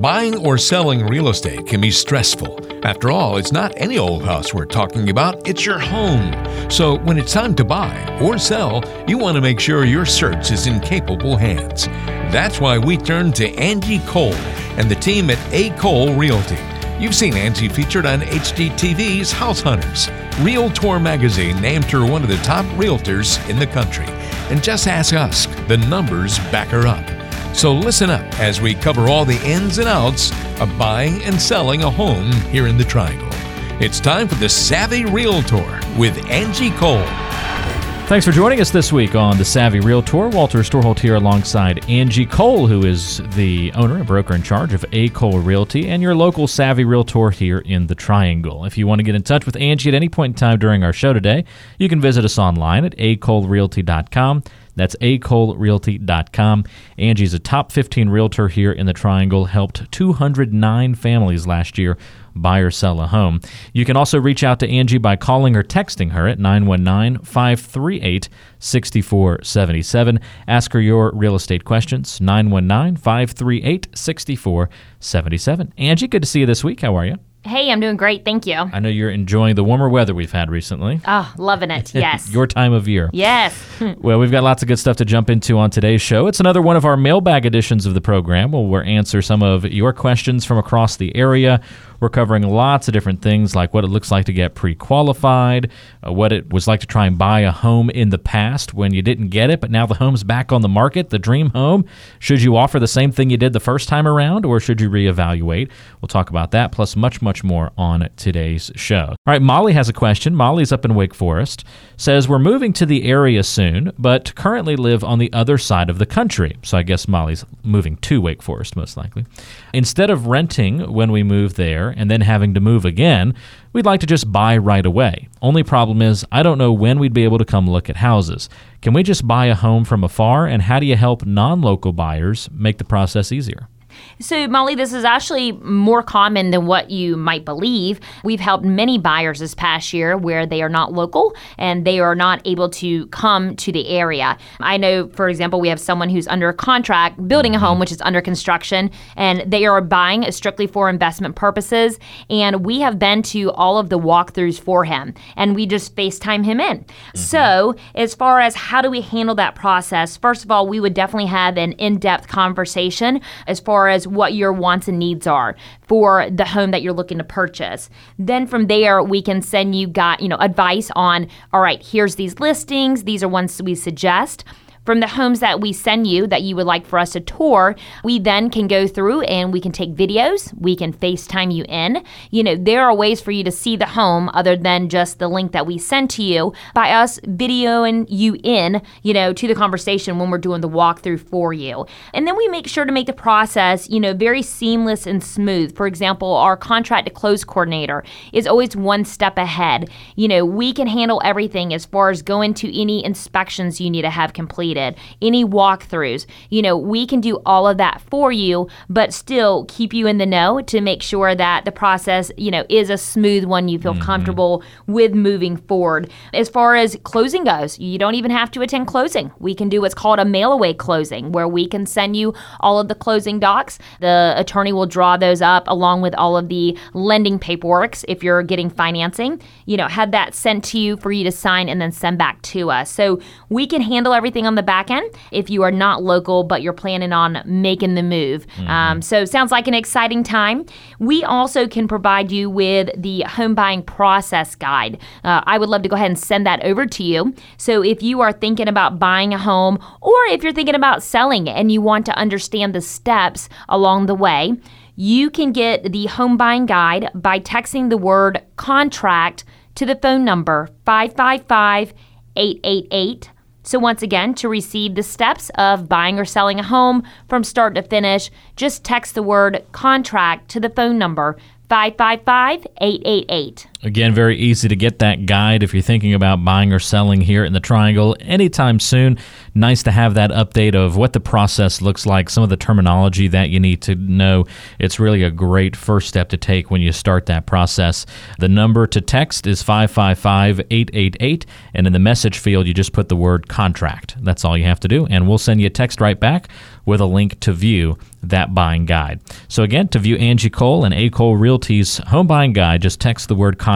Buying or selling real estate can be stressful. After all, it's not any old house we're talking about, it's your home. So when it's time to buy or sell, you want to make sure your search is in capable hands. That's why we turn to Angie Cole and the team at A. Cole Realty. You've seen Angie featured on HGTV's House Hunters. Realtor magazine named her one of the top realtors in the country. And just ask us, the numbers back her up. So listen up as we cover all the ins and outs of buying and selling a home here in the Triangle. It's time for the Savvy Realtor with Angie Cole. Thanks for joining us this week on the Savvy Realtor. Walter Storholt here alongside Angie Cole, who is the owner and broker in charge of A. Cole Realty and your local Savvy Realtor here in the Triangle. If you want to get in touch with Angie at any point in time during our show today, you can visit us online at acolerealty.com. That's acolerealty.com. Angie's a top 15 realtor here in the Triangle, helped 209 families last year buy or sell a home. You can also reach out to Angie by calling or texting her at 919 538 6477. Ask her your real estate questions, 919 538 6477. Angie, good to see you this week. How are you? Hey, I'm doing great. Thank you. I know you're enjoying the warmer weather we've had recently. Oh, loving it. Yes. Your time of year. yes. Well, we've got lots of good stuff to jump into on today's show. It's another one of our mailbag editions of the program where we'll answer some of your questions from across the area. We're covering lots of different things like what it looks like to get pre qualified, uh, what it was like to try and buy a home in the past when you didn't get it, but now the home's back on the market, the dream home. Should you offer the same thing you did the first time around, or should you reevaluate? We'll talk about that, plus much, much more on today's show. All right, Molly has a question. Molly's up in Wake Forest. Says, We're moving to the area soon, but currently live on the other side of the country. So I guess Molly's moving to Wake Forest, most likely. Instead of renting when we move there and then having to move again, we'd like to just buy right away. Only problem is, I don't know when we'd be able to come look at houses. Can we just buy a home from afar? And how do you help non local buyers make the process easier? So, Molly, this is actually more common than what you might believe. We've helped many buyers this past year where they are not local and they are not able to come to the area. I know, for example, we have someone who's under contract building a home, which is under construction, and they are buying strictly for investment purposes. And we have been to all of the walkthroughs for him and we just FaceTime him in. Mm-hmm. So, as far as how do we handle that process, first of all, we would definitely have an in depth conversation as far as what your wants and needs are for the home that you're looking to purchase. Then from there, we can send you got you know advice on all right, here's these listings. These are ones we suggest from the homes that we send you that you would like for us to tour, we then can go through and we can take videos. We can FaceTime you in. You know, there are ways for you to see the home other than just the link that we send to you by us videoing you in, you know, to the conversation when we're doing the walkthrough for you. And then we make sure to make the process, you know, very seamless and smooth. For example, our contract to close coordinator is always one step ahead. You know, we can handle everything as far as going to any inspections you need to have completed completed, any walkthroughs. You know, we can do all of that for you, but still keep you in the know to make sure that the process, you know, is a smooth one you feel mm-hmm. comfortable with moving forward. As far as closing goes, you don't even have to attend closing. We can do what's called a mail away closing where we can send you all of the closing docs. The attorney will draw those up along with all of the lending paperwork if you're getting financing. You know, have that sent to you for you to sign and then send back to us. So we can handle everything on the back end if you are not local but you're planning on making the move. Mm-hmm. Um, so sounds like an exciting time. We also can provide you with the home buying process guide. Uh, I would love to go ahead and send that over to you. So if you are thinking about buying a home or if you're thinking about selling and you want to understand the steps along the way, you can get the home buying guide by texting the word contract to the phone number 555 888 so, once again, to receive the steps of buying or selling a home from start to finish, just text the word contract to the phone number 555 888. Again, very easy to get that guide if you're thinking about buying or selling here in the Triangle anytime soon. Nice to have that update of what the process looks like, some of the terminology that you need to know. It's really a great first step to take when you start that process. The number to text is 555 888, and in the message field, you just put the word contract. That's all you have to do, and we'll send you a text right back with a link to view that buying guide. So again, to view Angie Cole and A. Cole Realty's home buying guide, just text the word contract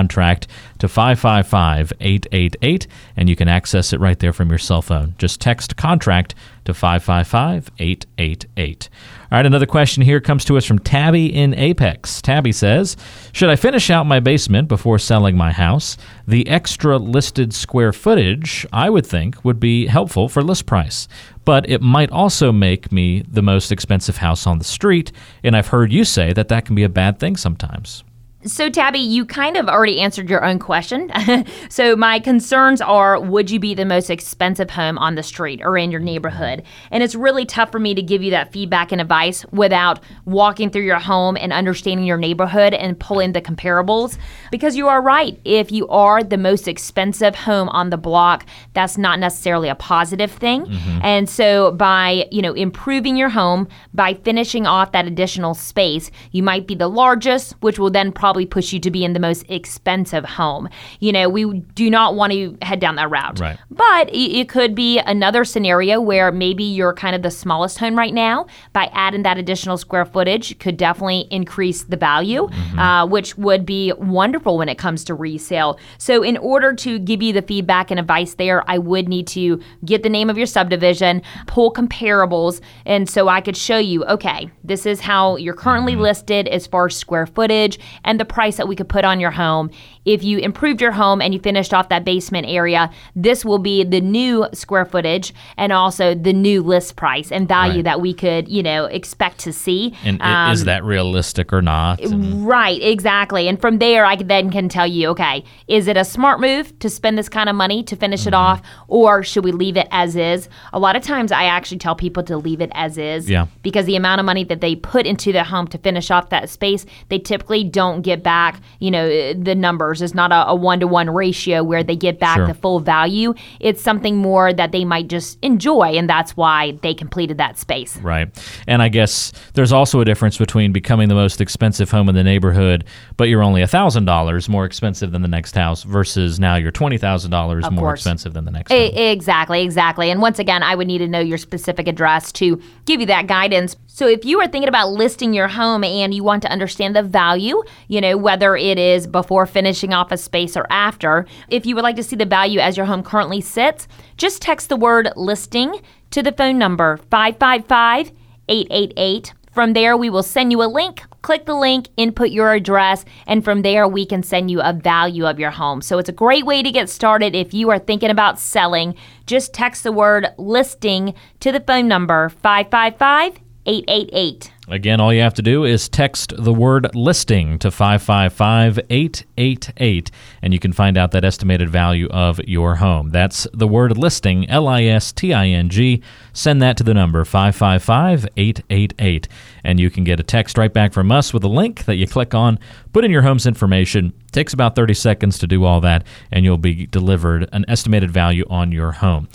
to 555 888 and you can access it right there from your cell phone. Just text contract to 555 888. All right, another question here comes to us from Tabby in Apex. Tabby says, Should I finish out my basement before selling my house? The extra listed square footage, I would think, would be helpful for list price. But it might also make me the most expensive house on the street, and I've heard you say that that can be a bad thing sometimes. So, Tabby, you kind of already answered your own question. so, my concerns are would you be the most expensive home on the street or in your neighborhood? And it's really tough for me to give you that feedback and advice without walking through your home and understanding your neighborhood and pulling the comparables. Because you are right. If you are the most expensive home on the block, that's not necessarily a positive thing. Mm-hmm. And so, by you know improving your home, by finishing off that additional space, you might be the largest, which will then probably probably push you to be in the most expensive home. You know, we do not want to head down that route. Right. But it could be another scenario where maybe you're kind of the smallest home right now. By adding that additional square footage, could definitely increase the value, mm-hmm. uh, which would be wonderful when it comes to resale. So, in order to give you the feedback and advice there, I would need to get the name of your subdivision, pull comparables, and so I could show you, okay, this is how you're currently mm-hmm. listed as far as square footage, and the price that we could put on your home. If you improved your home and you finished off that basement area, this will be the new square footage and also the new list price and value right. that we could, you know, expect to see. And um, is that realistic or not? And right, exactly. And from there, I then can tell you, okay, is it a smart move to spend this kind of money to finish mm-hmm. it off, or should we leave it as is? A lot of times, I actually tell people to leave it as is. Yeah. Because the amount of money that they put into the home to finish off that space, they typically don't get back, you know, the numbers. It's not a one to one ratio where they get back sure. the full value. It's something more that they might just enjoy, and that's why they completed that space. Right. And I guess there's also a difference between becoming the most expensive home in the neighborhood, but you're only $1,000 more expensive than the next house versus now you're $20,000 more course. expensive than the next a- Exactly, exactly. And once again, I would need to know your specific address to give you that guidance. So if you are thinking about listing your home and you want to understand the value, you know, whether it is before finishing off a space or after, if you would like to see the value as your home currently sits, just text the word listing to the phone number 555 888. From there, we will send you a link. Click the link, input your address, and from there, we can send you a value of your home. So it's a great way to get started if you are thinking about selling. Just text the word listing to the phone number 555 888. Again, all you have to do is text the word listing to 555 888, and you can find out that estimated value of your home. That's the word listing, L I S T I N G. Send that to the number 555 888, and you can get a text right back from us with a link that you click on, put in your home's information. Takes about 30 seconds to do all that, and you'll be delivered an estimated value on your home.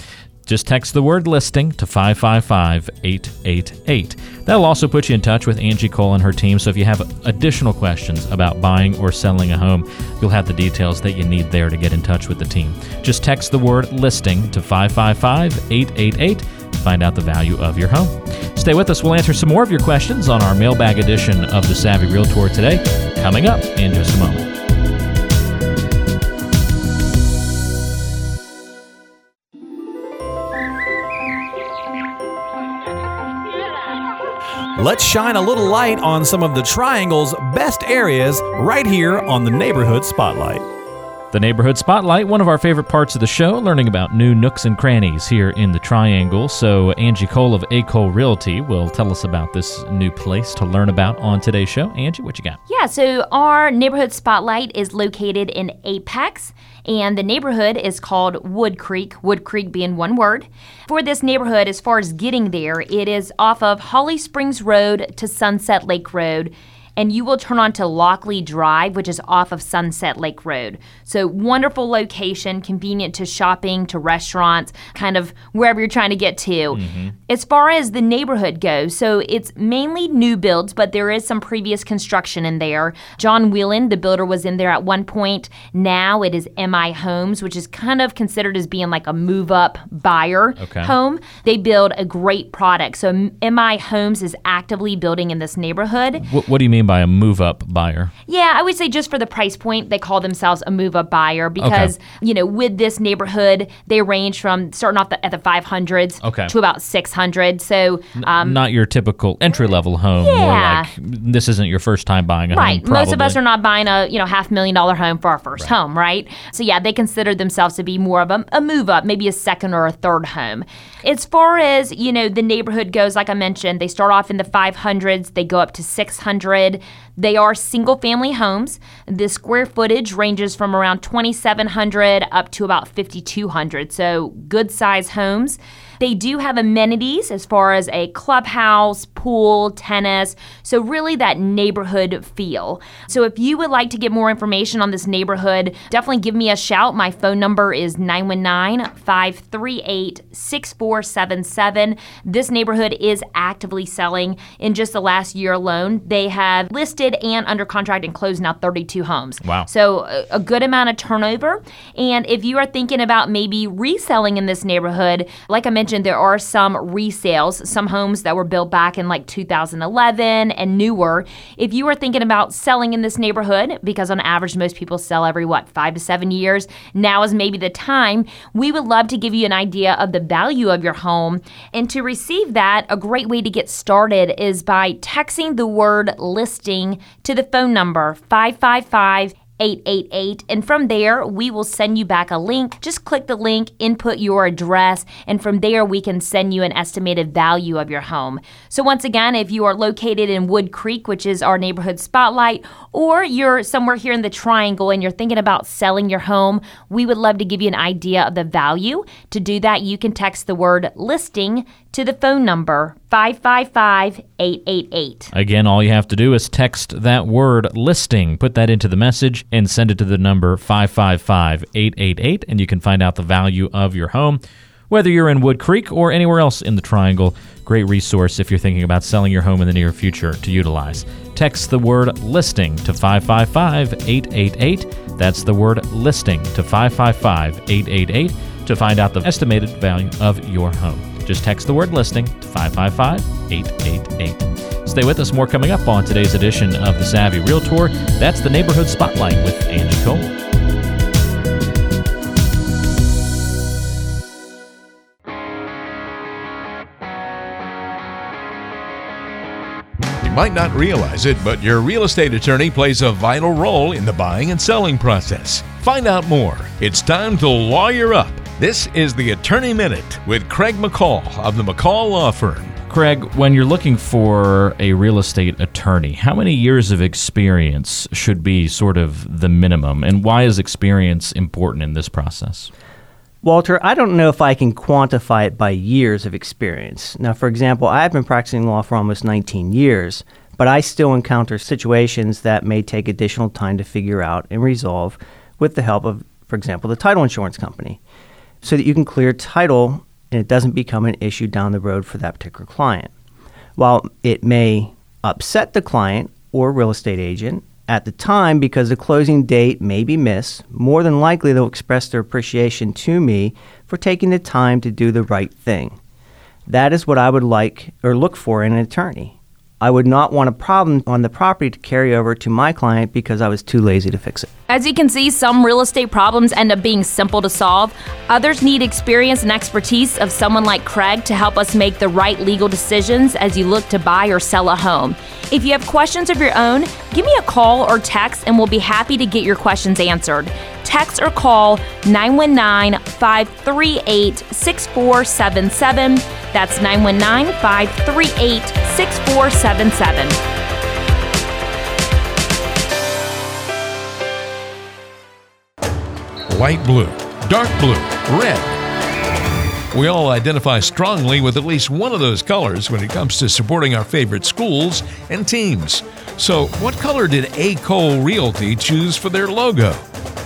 Just text the word listing to 555 888. That'll also put you in touch with Angie Cole and her team. So if you have additional questions about buying or selling a home, you'll have the details that you need there to get in touch with the team. Just text the word listing to 555 888 to find out the value of your home. Stay with us. We'll answer some more of your questions on our mailbag edition of the Savvy Realtor today, coming up in just a moment. Let's shine a little light on some of the Triangle's best areas right here on the Neighborhood Spotlight. The Neighborhood Spotlight, one of our favorite parts of the show, learning about new nooks and crannies here in the Triangle. So, Angie Cole of A. Cole Realty will tell us about this new place to learn about on today's show. Angie, what you got? Yeah, so our Neighborhood Spotlight is located in Apex and the neighborhood is called Wood Creek, Wood Creek being one word. For this neighborhood, as far as getting there, it is off of Holly Springs Road to Sunset Lake Road. And you will turn onto Lockley Drive, which is off of Sunset Lake Road. So, wonderful location, convenient to shopping, to restaurants, kind of wherever you're trying to get to. Mm-hmm. As far as the neighborhood goes, so it's mainly new builds, but there is some previous construction in there. John Wieland, the builder, was in there at one point. Now it is MI Homes, which is kind of considered as being like a move up buyer okay. home. They build a great product. So, MI Homes is actively building in this neighborhood. What, what do you mean by a move up buyer? Yeah, I would say just for the price point, they call themselves a move up buyer because, okay. you know, with this neighborhood, they range from starting off the, at the 500s okay. to about 600. So, um, N- not your typical entry level home yeah. like this isn't your first time buying a right. home. Right. Most of us are not buying a, you know, half million dollar home for our first right. home, right? So, yeah, they consider themselves to be more of a, a move up, maybe a second or a third home. As far as, you know, the neighborhood goes, like I mentioned, they start off in the 500s, they go up to 600. They are single family homes. The square footage ranges from around 2,700 up to about 5,200. So, good size homes. They do have amenities as far as a clubhouse, pool, tennis, so really that neighborhood feel. So if you would like to get more information on this neighborhood, definitely give me a shout. My phone number is 919 538 6477. This neighborhood is actively selling. In just the last year alone, they have listed and under contract and closed now 32 homes. Wow. So a good amount of turnover. And if you are thinking about maybe reselling in this neighborhood, like I mentioned, mentioned, there are some resales, some homes that were built back in like 2011 and newer. If you are thinking about selling in this neighborhood, because on average most people sell every what five to seven years, now is maybe the time. We would love to give you an idea of the value of your home, and to receive that, a great way to get started is by texting the word listing to the phone number 555 888. And from there, we will send you back a link. Just click the link, input your address, and from there, we can send you an estimated value of your home. So, once again, if you are located in Wood Creek, which is our neighborhood spotlight, or you're somewhere here in the Triangle and you're thinking about selling your home, we would love to give you an idea of the value. To do that, you can text the word listing to the phone number 555 888. Again, all you have to do is text that word listing, put that into the message, and send it to the number 555 888, and you can find out the value of your home. Whether you're in Wood Creek or anywhere else in the Triangle, great resource if you're thinking about selling your home in the near future to utilize. Text the word listing to 555 888. That's the word listing to 555 888 to find out the estimated value of your home. Just text the word listing to 555 888. Stay with us, more coming up on today's edition of The Savvy Realtor. That's the Neighborhood Spotlight with Angie Cole. You might not realize it, but your real estate attorney plays a vital role in the buying and selling process. Find out more. It's time to lawyer up this is the Attorney Minute with Craig McCall of the McCall Law Firm. Craig, when you're looking for a real estate attorney, how many years of experience should be sort of the minimum, and why is experience important in this process? Walter, I don't know if I can quantify it by years of experience. Now, for example, I've been practicing law for almost 19 years, but I still encounter situations that may take additional time to figure out and resolve with the help of, for example, the title insurance company so that you can clear title and it doesn't become an issue down the road for that particular client. While it may upset the client or real estate agent at the time because the closing date may be missed, more than likely they'll express their appreciation to me for taking the time to do the right thing. That is what I would like or look for in an attorney. I would not want a problem on the property to carry over to my client because I was too lazy to fix it. As you can see, some real estate problems end up being simple to solve. Others need experience and expertise of someone like Craig to help us make the right legal decisions as you look to buy or sell a home. If you have questions of your own, give me a call or text and we'll be happy to get your questions answered. Text or call 919 538 6477. That's 919 538 6477. Light blue, dark blue, red We all identify strongly with at least one of those colors when it comes to supporting our favorite schools and teams. So, what color did A. Realty choose for their logo?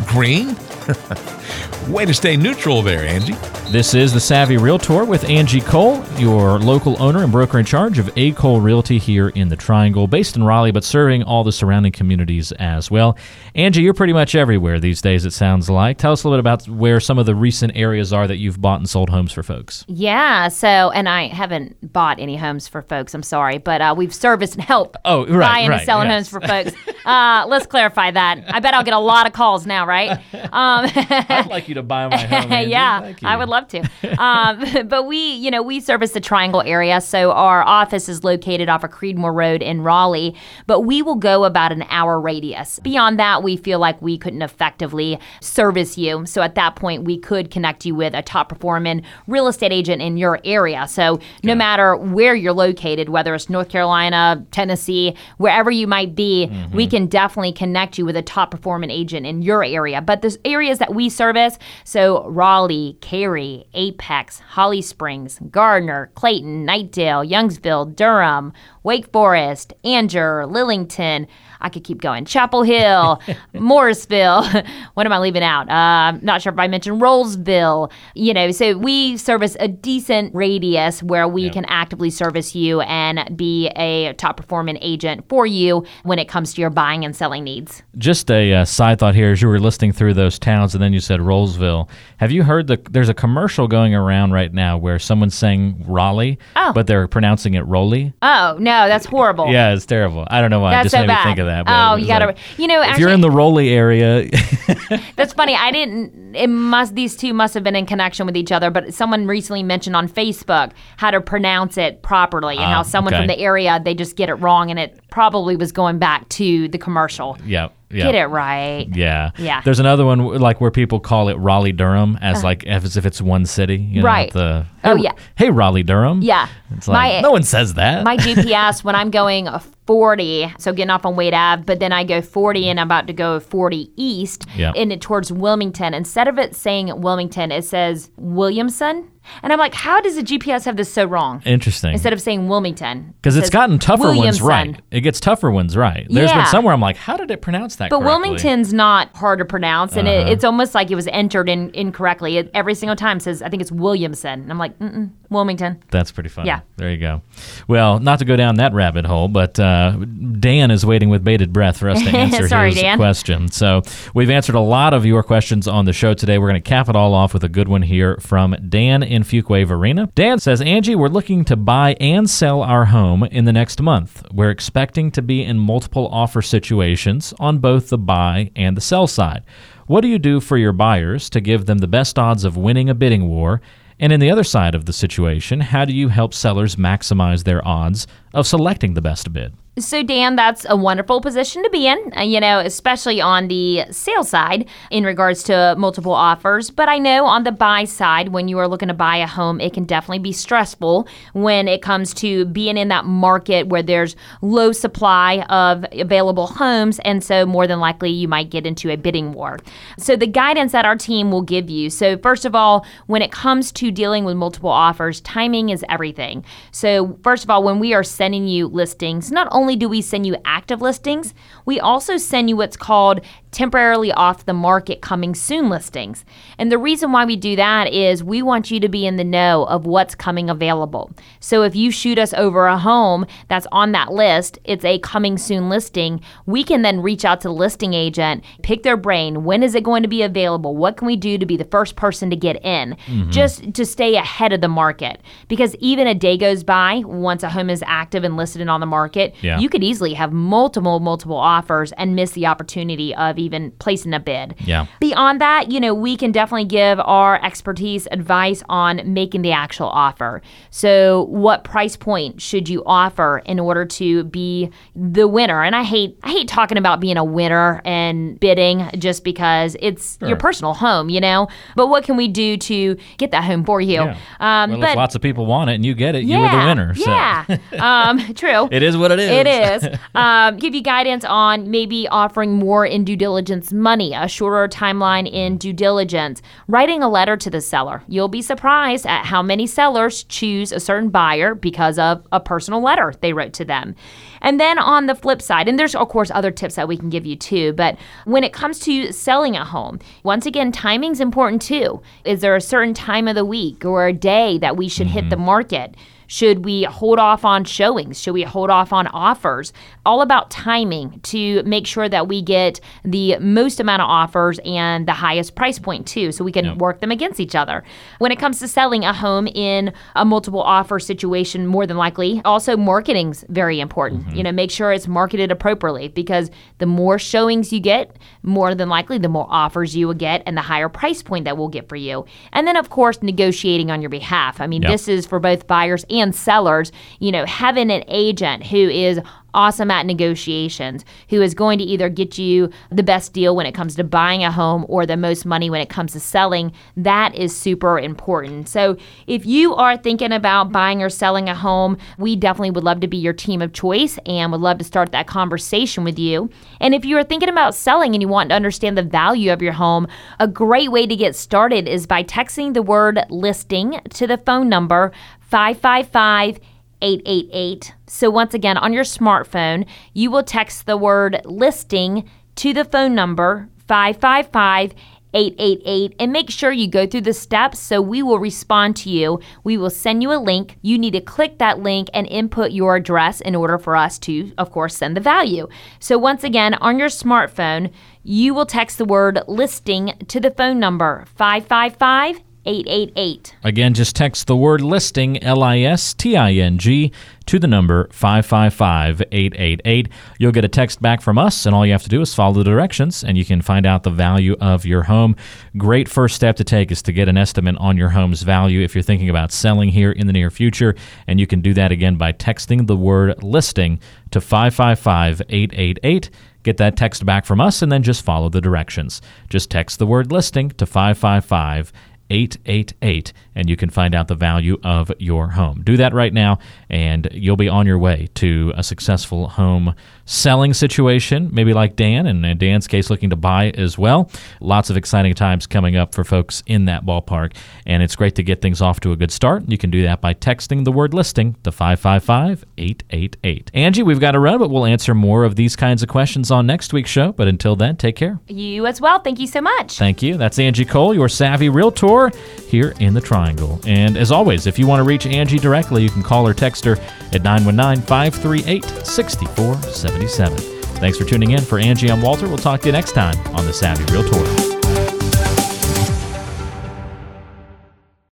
Green? Way to stay neutral there, Angie. This is the Savvy Realtor with Angie Cole, your local owner and broker in charge of A. Cole Realty here in the Triangle, based in Raleigh, but serving all the surrounding communities as well. Angie, you're pretty much everywhere these days, it sounds like. Tell us a little bit about where some of the recent areas are that you've bought and sold homes for folks. Yeah, so and I haven't bought any homes for folks. I'm sorry, but uh, we've serviced and helped Oh, right, buying right, and selling yes. homes for folks. Uh, let's clarify that. I bet I'll get a lot of calls now, right? Um, I'd like you to buy my home. Yeah. I would love to. um, but we, you know, we service the Triangle area, so our office is located off of Creedmoor Road in Raleigh. But we will go about an hour radius. Beyond that, we feel like we couldn't effectively service you. So at that point, we could connect you with a top performing real estate agent in your area. So no matter where you're located, whether it's North Carolina, Tennessee, wherever you might be, Mm-hmm. we can definitely connect you with a top performing agent in your area. But the areas that we service, so Raleigh, Cary, Apex, Holly Springs, Garner, Clayton, Knightdale, Youngsville, Durham, Wake Forest, Angier, Lillington. I could keep going. Chapel Hill, Morrisville. what am I leaving out? Uh, not sure if I mentioned Rolesville. You know, so we service a decent radius where we can actively service you and be a top performing agent for you when it comes to your buying and selling needs. Just a uh, side thought here as you were listing through those towns, and then you said Rolesville. Have you heard that there's a commercial going around right now where someone's saying Raleigh, Oh. but they're pronouncing it Rolly? Oh no, that's horrible. Yeah, it's terrible. I don't know why. That's just so made bad. me think of that. But oh, you gotta. like, you know, if actually, you're in the Rolly area, That's funny. I didn't. It must. These two must have been in connection with each other. But someone recently mentioned on Facebook how to pronounce it properly, and Ah, how someone okay. from the area they just get it wrong, and it probably was going back to the commercial. yeah, yeah. Get it right. Yeah. Yeah. There's another one like where people call it Raleigh Durham as like as if it's one city. You know, Right. The, Oh, hey, yeah. Hey, Raleigh Durham. Yeah. It's like My- no one says that. My GPS when I'm going 40, so getting off on Wade Ave, but then I go 40 and I'm about to go 40 east, Yeah. and it towards Wilmington. Instead of it saying Wilmington, it says Williamson, and I'm like, how does the GPS have this so wrong? Interesting. Instead of saying Wilmington, Because it it's gotten tougher ones right. It gets tougher ones right. There's Yeah. been somewhere I'm like, how did it pronounce that But correctly? Wilmington's not hard to pronounce, and Uh-huh. it, it's almost like it was entered in incorrectly. It, every single time says, I think it's Williamson. And I'm like, mm-mm, Wilmington. That's pretty funny. Yeah. There you go. Well, not to go down that rabbit hole, but uh, Uh, Dan is waiting with bated breath for us to answer Sorry, his Dan. question. So we've answered a lot of your questions on the show today. We're going to cap it all off with a good one here from Dan in Fuquay-Varina. Dan says, Angie, we're looking to buy and sell our home in the next month. We're expecting to be in multiple offer situations on both the buy and the sell side. What do you do for your buyers to give them the best odds of winning a bidding war? And in the other side of the situation, how do you help sellers maximize their odds of selecting the best bid? So, Dan, that's a wonderful position to be in, uh, you know, especially on the sales side in regards to multiple offers. But I know on the buy side, when you are looking to buy a home, it can definitely be stressful when it comes to being in that market where there's low supply of available homes. And so, more than likely, you might get into a bidding war. So, the guidance that our team will give you so, first of all, when it comes to dealing with multiple offers, timing is everything. So, first of all, when we are sending you listings, not only do we send you active listings, we also send you what's called temporarily off the market coming soon listings. And the reason why we do that is we want you to be in the know of what's coming available. So if you shoot us over a home that's on that list, it's a coming soon listing, we can then reach out to the listing agent, pick their brain, when is it going to be available? What can we do to be the first person to get in? Mm-hmm. Just to stay ahead of the market. Because even a day goes by once a home is active and listed and on the market, Yeah. you could easily have multiple, multiple offers and miss the opportunity of even placing a bid. Yeah. Beyond that, you know, we can definitely give our expertise advice on making the actual offer. So, what price point should you offer in order to be the winner? And I hate I hate talking about being a winner and bidding just because it's your personal home, you know. But what can we do to get that home for you? Yeah. Um, well, but if lots of people want it and you get it, yeah, you were the winner. So. Yeah, um, true. It is what it is. It is. Um, give you guidance on maybe offering more in due diligence diligence money, a shorter timeline in due diligence, writing a letter to the seller. You'll be surprised at how many sellers choose a certain buyer because of a personal letter they wrote to them. And then on the flip side, and there's of course other tips that we can give you too, but when it comes to selling a home, once again, timing's important too. Is there a certain time of the week or a day that we should mm-hmm. hit the market? Should we hold off on showings? Should we hold off on offers? All about timing to make sure that we get the most amount of offers and the highest price point too, so we can yep. work them against each other. When it comes to selling a home in a multiple offer situation, more than likely, also marketing's very important. Mm-hmm. You know, make sure it's marketed appropriately because the more showings you get, more than likely the more offers you will get and the higher price point that we'll get for you. And then of course negotiating on your behalf. I mean, yep. this is for both buyers and and sellers, you know, having an agent who is awesome at negotiations, who is going to either get you the best deal when it comes to buying a home or the most money when it comes to selling, that is super important. So, if you are thinking about buying or selling a home, we definitely would love to be your team of choice and would love to start that conversation with you. And if you are thinking about selling and you want to understand the value of your home, a great way to get started is by texting the word listing to the phone number 555 888. So, once again, on your smartphone, you will text the word listing to the phone number 555 888 and make sure you go through the steps so we will respond to you. We will send you a link. You need to click that link and input your address in order for us to, of course, send the value. So, once again, on your smartphone, you will text the word listing to the phone number 555 888. Again, just text the word listing, L I S T I N G, to the number 555 888. You'll get a text back from us, and all you have to do is follow the directions, and you can find out the value of your home. Great first step to take is to get an estimate on your home's value if you're thinking about selling here in the near future, and you can do that again by texting the word listing to 555 888. Get that text back from us and then just follow the directions. Just text the word listing to 555 888 and you can find out the value of your home. Do that right now and you'll be on your way to a successful home selling situation, maybe like Dan, and in Dan's case, looking to buy as well. Lots of exciting times coming up for folks in that ballpark, and it's great to get things off to a good start. You can do that by texting the word listing to 555 888. Angie, we've got to run, but we'll answer more of these kinds of questions on next week's show. But until then, take care. You as well. Thank you so much. Thank you. That's Angie Cole, your savvy realtor here in the Triangle. And as always, if you want to reach Angie directly, you can call or text her at 919 538 6477. Thanks for tuning in. For Angie, I'm Walter. We'll talk to you next time on The Savvy Realtor.